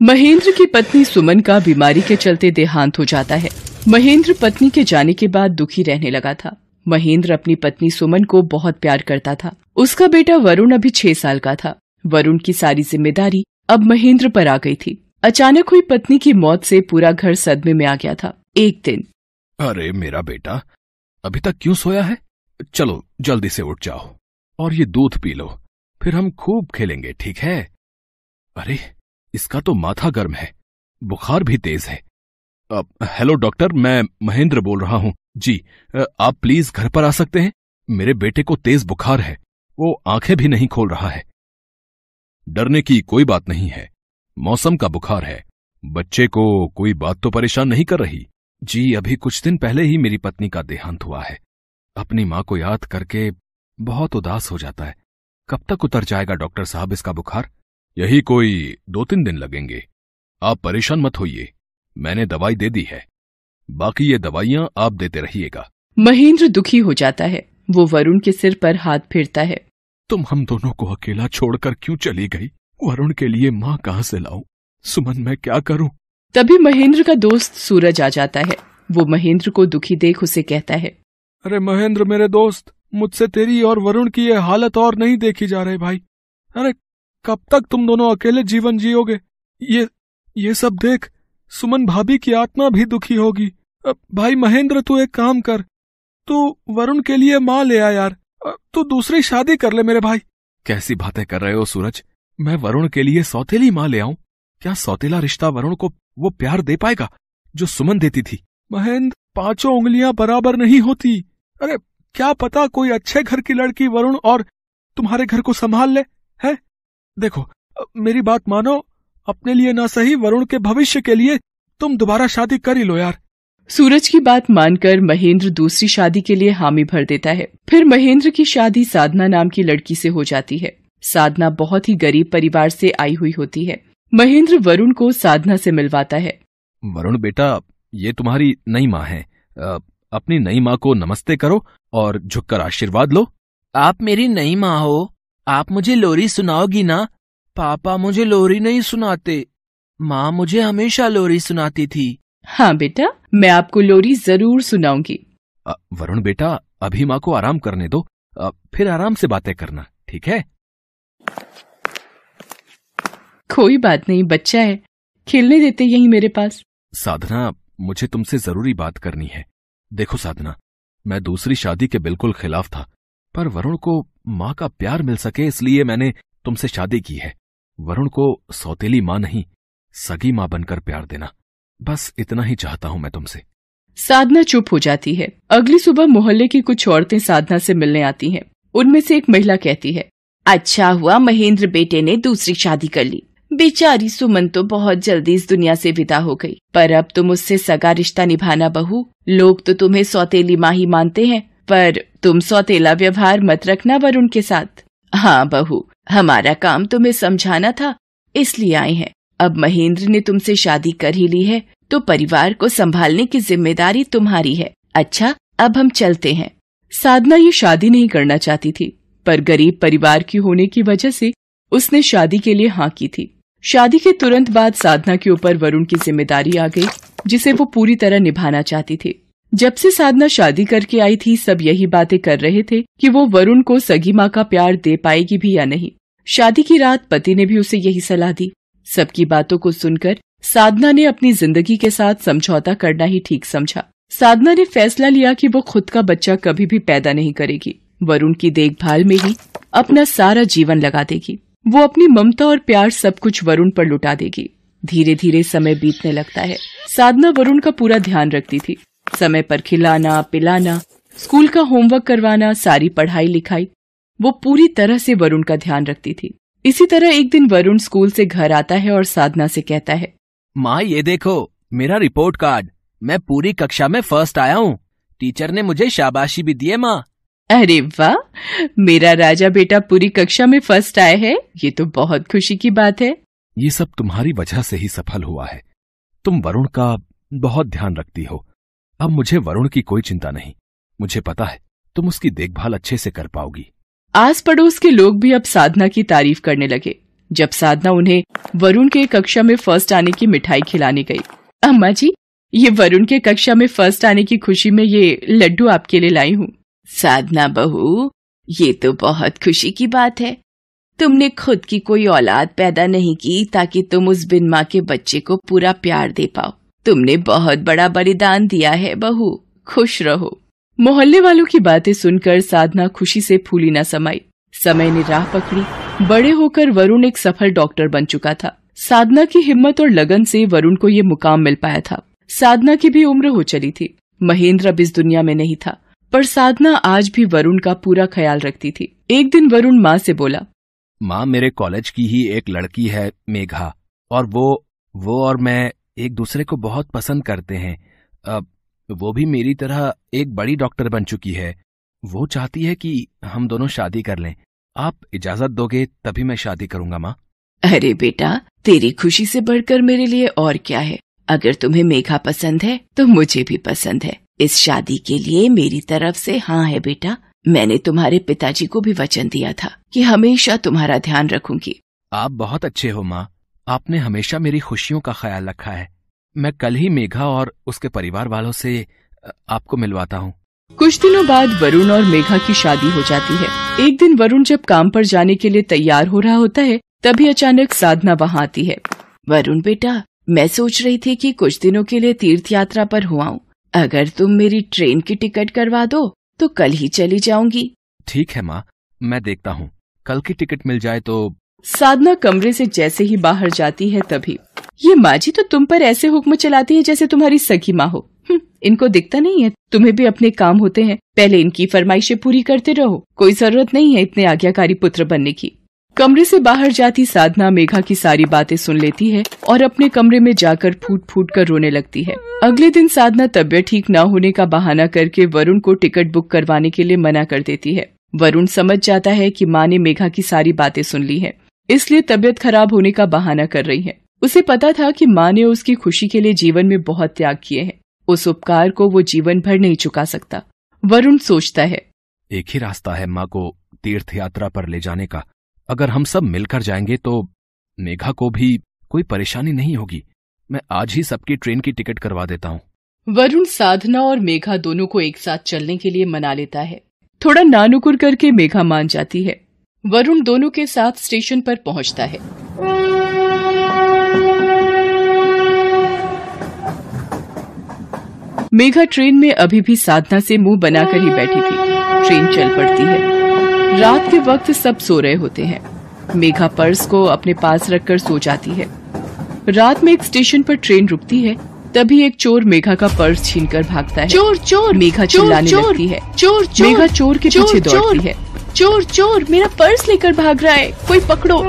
महेंद्र की पत्नी सुमन का बीमारी के चलते देहांत हो जाता है। महेंद्र पत्नी के जाने के बाद दुखी रहने लगा था। महेंद्र अपनी पत्नी सुमन को बहुत प्यार करता था। उसका बेटा वरुण अभी छह साल का था। वरुण की सारी ज़िम्मेदारी अब महेंद्र पर आ गई थी। अचानक हुई पत्नी की मौत से पूरा घर सदमे में आ गया था। एक दिन। अरे मेरा बेटा, अभी तक क्यों सोया है? चलो, जल्दी से उठ जाओ और ये दूध पी लो। फिर हम खूब खेलेंगे, ठीक है? अरे इसका तो माथा गर्म है। बुखार भी तेज है। हेलो डॉक्टर, मैं महेंद्र बोल रहा हूँ। जी आप प्लीज़ घर पर आ सकते हैं। मेरे बेटे को तेज बुखार है। वो आँखें भी नहीं खोल रहा है। डरने की कोई बात नहीं है। मौसम का बुखार है। बच्चे को कोई बात तो परेशान नहीं कर रही। जी, अभी कुछ दिन पहले ही मेरी पत्नी का देहांत हुआ है। अपनी माँ को याद करके बहुत उदास हो जाता है। कब तक उतर जाएगा डॉक्टर साहब इसका बुखार? यही कोई दो तीन दिन लगेंगे। आप परेशान मत होइए। मैंने दवाई दे दी है। बाकी ये दवाइयाँ आप देते रहिएगा। महेंद्र दुखी हो जाता है। वो वरुण के सिर पर हाथ फेरता है। तुम हम दोनों को अकेला छोड़कर क्यों चली गई? वरुण के लिए माँ कहाँ से लाऊं? सुमन मैं क्या करूँ? तभी महेंद्र का दोस्त सूरज आ जाता है। वो महेंद्र को दुखी देख उसे कहता है। अरे महेंद्र मेरे दोस्त मुझसे तेरी और वरुण की ये हालत और नहीं देखी जा रही भाई। अरे कब तक तुम दोनों अकेले जीवन जियोगे? ये ये सब देख सुमन भाभी की आत्मा भी दुखी होगी। भाई महेंद्र तू एक काम कर। तू वरुण के लिए माँ ले आ यार। तू दूसरी शादी कर ले मेरे भाई। कैसी बातें कर रहे हो सूरज? मैं वरुण के लिए सौतेली माँ ले आऊँ। क्या सौतेला रिश्ता वरुण को वो प्यार दे पाएगा जो सुमन देती थी? महेंद्र पाँचों उंगलियाँ बराबर नहीं होती। अरे क्या पता कोई अच्छे घर की लड़की वरुण और तुम्हारे घर को संभाल ले है? देखो मेरी बात मानो। अपने लिए ना सही वरुण के भविष्य के लिए तुम दोबारा शादी कर ही लो यार। सूरज की बात मानकर महेंद्र दूसरी शादी के लिए हामी भर देता है। फिर महेंद्र की शादी साधना नाम की लड़की से हो जाती है। साधना बहुत ही गरीब परिवार से आई हुई होती है। महेंद्र वरुण को साधना से मिलवाता है। वरुण बेटा ये तुम्हारी नई माँ है। अपनी नई माँ को नमस्ते करो और झुककर आशीर्वाद लो। आप मेरी नई माँ हो। आप मुझे लोरी सुनाओगी ना? पापा मुझे लोरी नहीं सुनाते। माँ मुझे हमेशा लोरी सुनाती थी। हाँ बेटा मैं आपको लोरी ज़रूर सुनाऊँगी। वरुण बेटा अभी माँ को आराम करने दो। अ, फिर आराम से बातें करना ठीक है? कोई बात नहीं बच्चा है। खेलने देते यही मेरे पास। साधना मुझे तुमसे ज़रूरी बात करनी है। देखो साधना मैं दूसरी शादी के बिल्कुल खिलाफ था। पर वरुण को माँ का प्यार मिल सके इसलिए मैंने तुमसे शादी की है। वरुण को सौतेली माँ नहीं, सगी माँ बनकर प्यार देना। बस इतना ही चाहता हूँ मैं तुमसे। साधना चुप हो जाती है। अगली सुबह मोहल्ले की कुछ औरतें साधना से मिलने आती हैं। उनमें से एक महिला कहती है अच्छा हुआ महेंद्र बेटे ने दूसरी शादी कर ली। बेचारी सुमन तो बहुत जल्दी इस दुनिया से विदा हो गई। पर अब तुम उससे सगा रिश्ता निभाना बहू। लोग तो तुम्हें सौतेली माँ ही मानते हैं। पर तुम सौतेला व्यवहार मत रखना वरुण के साथ। हाँ बहू, हमारा काम तुम्हें समझाना था, इसलिए आए हैं। अब महेंद्र ने तुमसे शादी कर ही ली है तो परिवार को संभालने की ज़िम्मेदारी तुम्हारी है। अच्छा अब हम चलते हैं। साधना ये शादी नहीं करना चाहती थी, पर गरीब परिवार की होने की वजह से उसने शादी के लिए हाँ की थी। शादी के तुरंत बाद साधना के ऊपर वरुण की ज़िम्मेदारी आ गई, जिसे वो पूरी तरह निभाना चाहती थी। जब से साधना शादी करके आई थी, सब यही बातें कर रहे थे कि वो वरुण को सगी माँ का प्यार दे पाएगी भी या नहीं। शादी की रात पति ने भी उसे यही सलाह दी। सबकी बातों को सुनकर साधना ने अपनी ज़िंदगी के साथ समझौता करना ही ठीक समझा। साधना ने फैसला लिया कि वो खुद का बच्चा कभी भी पैदा नहीं करेगी। वरुण की देखभाल में ही अपना सारा जीवन लगा देगी। वो अपनी ममता और प्यार सब कुछ वरुण पर लुटा देगी। धीरे धीरे समय बीतने लगता है। साधना वरुण का पूरा ध्यान रखती थी। समय पर खिलाना पिलाना स्कूल का होमवर्क करवाना सारी पढ़ाई लिखाई वो पूरी तरह से वरुण का ध्यान रखती थी। इसी तरह एक दिन वरुण स्कूल से घर आता है और साधना से कहता है माँ ये देखो मेरा रिपोर्ट कार्ड। मैं पूरी कक्षा में फ़र्स्ट आया हूँ। टीचर ने मुझे शाबाशी भी दी है माँ। अरे वाह! मेरा राजा बेटा पूरी कक्षा में फ़र्स्ट आया है। ये तो बहुत खुशी की बात है। ये सब तुम्हारी वजह से ही सफल हुआ है। तुम वरुण का बहुत ध्यान रखती हो। अब मुझे वरुण की कोई चिंता नहीं। मुझे पता है, तुम उसकी देखभाल अच्छे से कर पाओगी। आस पड़ोस के लोग भी अब साधना की तारीफ़ करने लगे, जब साधना उन्हें वरुण के कक्षा में फ़र्स्ट आने की मिठाई खिलाने गई। अम्मा जी, ये वरुण के कक्षा में फ़र्स्ट आने की खुशी में ये लड्डू आपके लिए लाई हूँ। साधना बहू, ये तो बहुत खुशी की बात है। तुमने खुद की कोई औलाद पैदा नहीं की ताकि तुम उस बिन माँ के बच्चे को पूरा प्यार दे पाओ। तुमने बहुत बड़ा बलिदान दिया है, बहू। खुश रहो। मोहल्ले वालों की बातें सुनकर साधना खुशी से फूली न समाई। समय ने राह पकड़ी। बड़े होकर वरुण एक सफल डॉक्टर बन चुका था। साधना की हिम्मत और लगन से वरुण को ये मुकाम मिल पाया था। साधना की भी उम्र हो चली थी। महेंद्र अब इस दुनिया में नहीं था। पर साधना आज भी वरुण का पूरा ख्याल रखती थी। एक दिन वरुण माँ से बोला, माँ मेरे कॉलेज की ही एक लड़की है मेघा। और वो वो और मैं एक दूसरे को बहुत पसंद करते हैं। अब वो भी मेरी तरह एक बड़ी डॉक्टर बन चुकी है। वो चाहती है कि हम दोनों शादी कर लें। आप इजाज़त दोगे तभी मैं शादी करूँगा माँ। अरे बेटा तेरी खुशी से बढ़कर मेरे लिए और क्या है? अगर तुम्हें मेघा पसंद है तो मुझे भी पसंद है। इस शादी के लिए मेरी तरफ़ से हाँ है बेटा। मैंने तुम्हारे पिताजी को भी वचन दिया था कि हमेशा तुम्हारा ध्यान रखूँगी। आप बहुत अच्छे हो माँ। आपने हमेशा मेरी खुशियों का ख्याल रखा है। मैं कल ही मेघा और उसके परिवार वालों से आपको मिलवाता हूँ। कुछ दिनों बाद वरुण और मेघा की शादी हो जाती है। एक दिन वरुण जब काम पर जाने के लिए तैयार हो रहा होता है तभी अचानक साधना वहाँ आती है। वरुण बेटा मैं सोच रही थी कि कुछ दिनों के लिए तीर्थ यात्रा पर हुआ हूँ। अगर तुम मेरी ट्रेन की टिकट करवा दो तो कल ही चली जाऊँगी। ठीक है माँ मैं देखता हूँ। कल की टिकट मिल जाए तो साधना कमरे से जैसे ही बाहर जाती है तभी। ये माँ जी तो तुम पर ऐसे हुक्म चलाती है जैसे तुम्हारी सखी माँ हो। हम्म, इनको दिखता नहीं है। तुम्हें भी अपने काम होते हैं। पहले इनकी फरमाइशें पूरी करते रहो। कोई ज़रूरत नहीं है इतने आज्ञाकारी पुत्र बनने की। कमरे से बाहर जाती साधना मेघा की सारी बातें सुन लेती है और अपने कमरे में जाकर फूट फूट कर रोने लगती है। अगले दिन साधना तबियत ठीक न होने का बहाना करके वरुण को टिकट बुक करवाने के लिए मना कर देती है। वरुण समझ जाता है कि माँ ने मेघा की सारी बातें सुन ली है। इसलिए तबीयत खराब होने का बहाना कर रही है। उसे पता था कि माँ ने उसकी खुशी के लिए जीवन में बहुत त्याग किए हैं। उस उपकार को वो जीवन भर नहीं चुका सकता। वरुण सोचता है। एक ही रास्ता है माँ को तीर्थ यात्रा पर ले जाने का। अगर हम सब मिलकर जाएँगे तो मेघा को भी कोई परेशानी नहीं होगी। मैं आज ही सबकी ट्रेन की टिकट करवा देता हूँ। वरुण साधना और मेघा दोनों को एक साथ चलने के लिए मना लेता है। थोड़ा नानुकुर करके मेघा मान जाती है। वरुण दोनों के साथ स्टेशन पर पहुँचता है। मेघा ट्रेन में अभी भी साधना से मुँह बनाकर ही बैठी थी। ट्रेन चल पड़ती है। रात के वक्त सब सो रहे होते हैं। मेघा पर्स को अपने पास रखकर सो जाती है। रात में एक स्टेशन पर ट्रेन रुकती है तभी एक चोर मेघा का पर्स छीनकर भागता है। चोर चोर मेघा चिल्लाने लगती है। चोर चोर मेघा चोर के पीछे दौड़ती है। चोर चोर, मेरा पर्स लेकर भाग रहा है। कोई पकड़ो।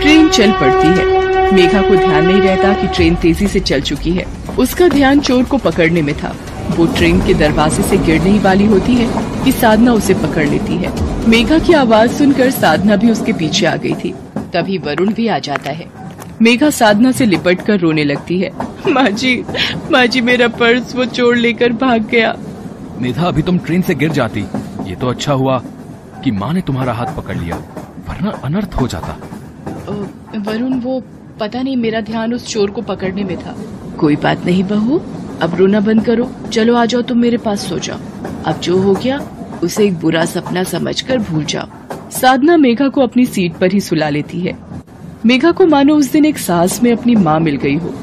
ट्रेन चल पड़ती है। मेघा को ध्यान नहीं रहता कि ट्रेन तेज़ी से चल चुकी है। उसका ध्यान चोर को पकड़ने में था। वो ट्रेन के दरवाजे से गिरने ही वाली होती है कि साधना उसे पकड़ लेती है। मेघा की आवाज़ सुनकर साधना भी उसके पीछे आ गई थी। तभी वरुण भी आ जाता है। मेघा साधना से लिपट कर रोने लगती है। माँ जी माँ जी मेरा पर्स वो चोर लेकर भाग गया। मेघा, अभी तुम ट्रेन से गिर जाती। ये तो अच्छा हुआ। कि माँ ने तुम्हारा हाथ पकड़ लिया वरना अनर्थ हो जाता। वरुण वो पता नहीं मेरा ध्यान उस चोर को पकड़ने में था। कोई बात नहीं बहू अब रोना बंद करो। चलो आ जाओ तुम मेरे पास सो जाओ। अब जो हो गया उसे एक बुरा सपना समझकर भूल जाओ। साधना मेघा को अपनी सीट पर ही सुला लेती है। मेघा को मानो उस दिन एक सास में अपनी माँ मिल गई हो।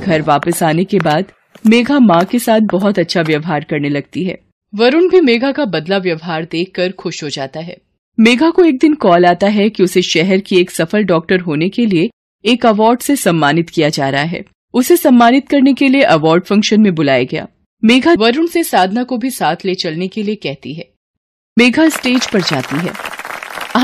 घर वापस आने के बाद मेघा माँ के साथ बहुत अच्छा व्यवहार करने लगती है। वरुण भी मेघा का बदला व्यवहार देखकर खुश हो जाता है। मेघा को एक दिन कॉल आता है कि उसे शहर की एक सफल डॉक्टर होने के लिए एक अवार्ड से सम्मानित किया जा रहा है। उसे सम्मानित करने के लिए अवार्ड फ़ंक्शन में बुलाया गया। मेघा वरुण से साधना को भी साथ ले चलने के लिए कहती है। मेघा स्टेज पर जाती है।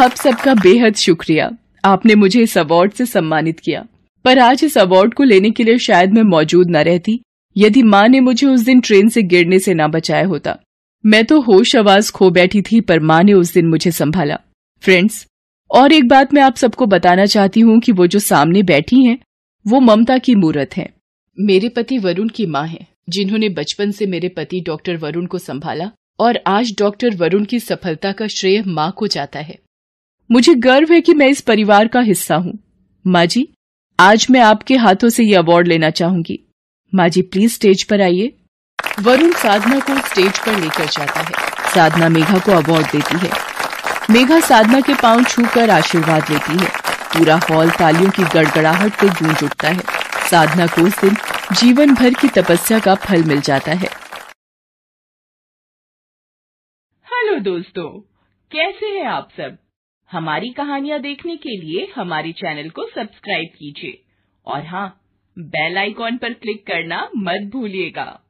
आप सबका बेहद शुक्रिया। आपने मुझे इस अवार्ड से सम्मानित किया। पर आज इस अवार्ड को लेने के लिए शायद मैं मौजूद न रहती। यदि माँ ने मुझे उस दिन ट्रेन से गिरने से न बचाया होता मैं तो होश आवाज़ खो बैठी थी, पर माँ ने उस दिन मुझे संभाला। फ्रेंड्स और एक बात मैं आप सबको बताना चाहती हूँ कि वो जो सामने बैठी हैं, वो ममता की मूर्त है। मेरे पति वरुण की माँ है, जिन्होंने बचपन से मेरे पति डॉक्टर वरुण को संभाला, और आज डॉक्टर वरुण की सफलता का श्रेय माँ को जाता है। मुझे गर्व है कि मैं इस परिवार का हिस्सा हूँ। माँ जी, आज मैं आपके हाथों से ये अवार्ड लेना चाहूँगी। माँ जी प्लीज़ स्टेज पर आइए। वरुण साधना को स्टेज पर लेकर जाता है। साधना मेघा को अवार्ड देती है। मेघा साधना के पाँव छूकर आशीर्वाद लेती है। पूरा हॉल तालियों की गड़गड़ाहट से गूंज उठता है। साधना को उस दिन जीवन भर की तपस्या का फल मिल जाता है। हेलो दोस्तों, कैसे हैं आप सब? हमारी कहानियाँ देखने के लिए हमारे चैनल को सब्सक्राइब कीजिए। और हाँ बेल आइकॉन पर क्लिक करना मत भूलिएगा।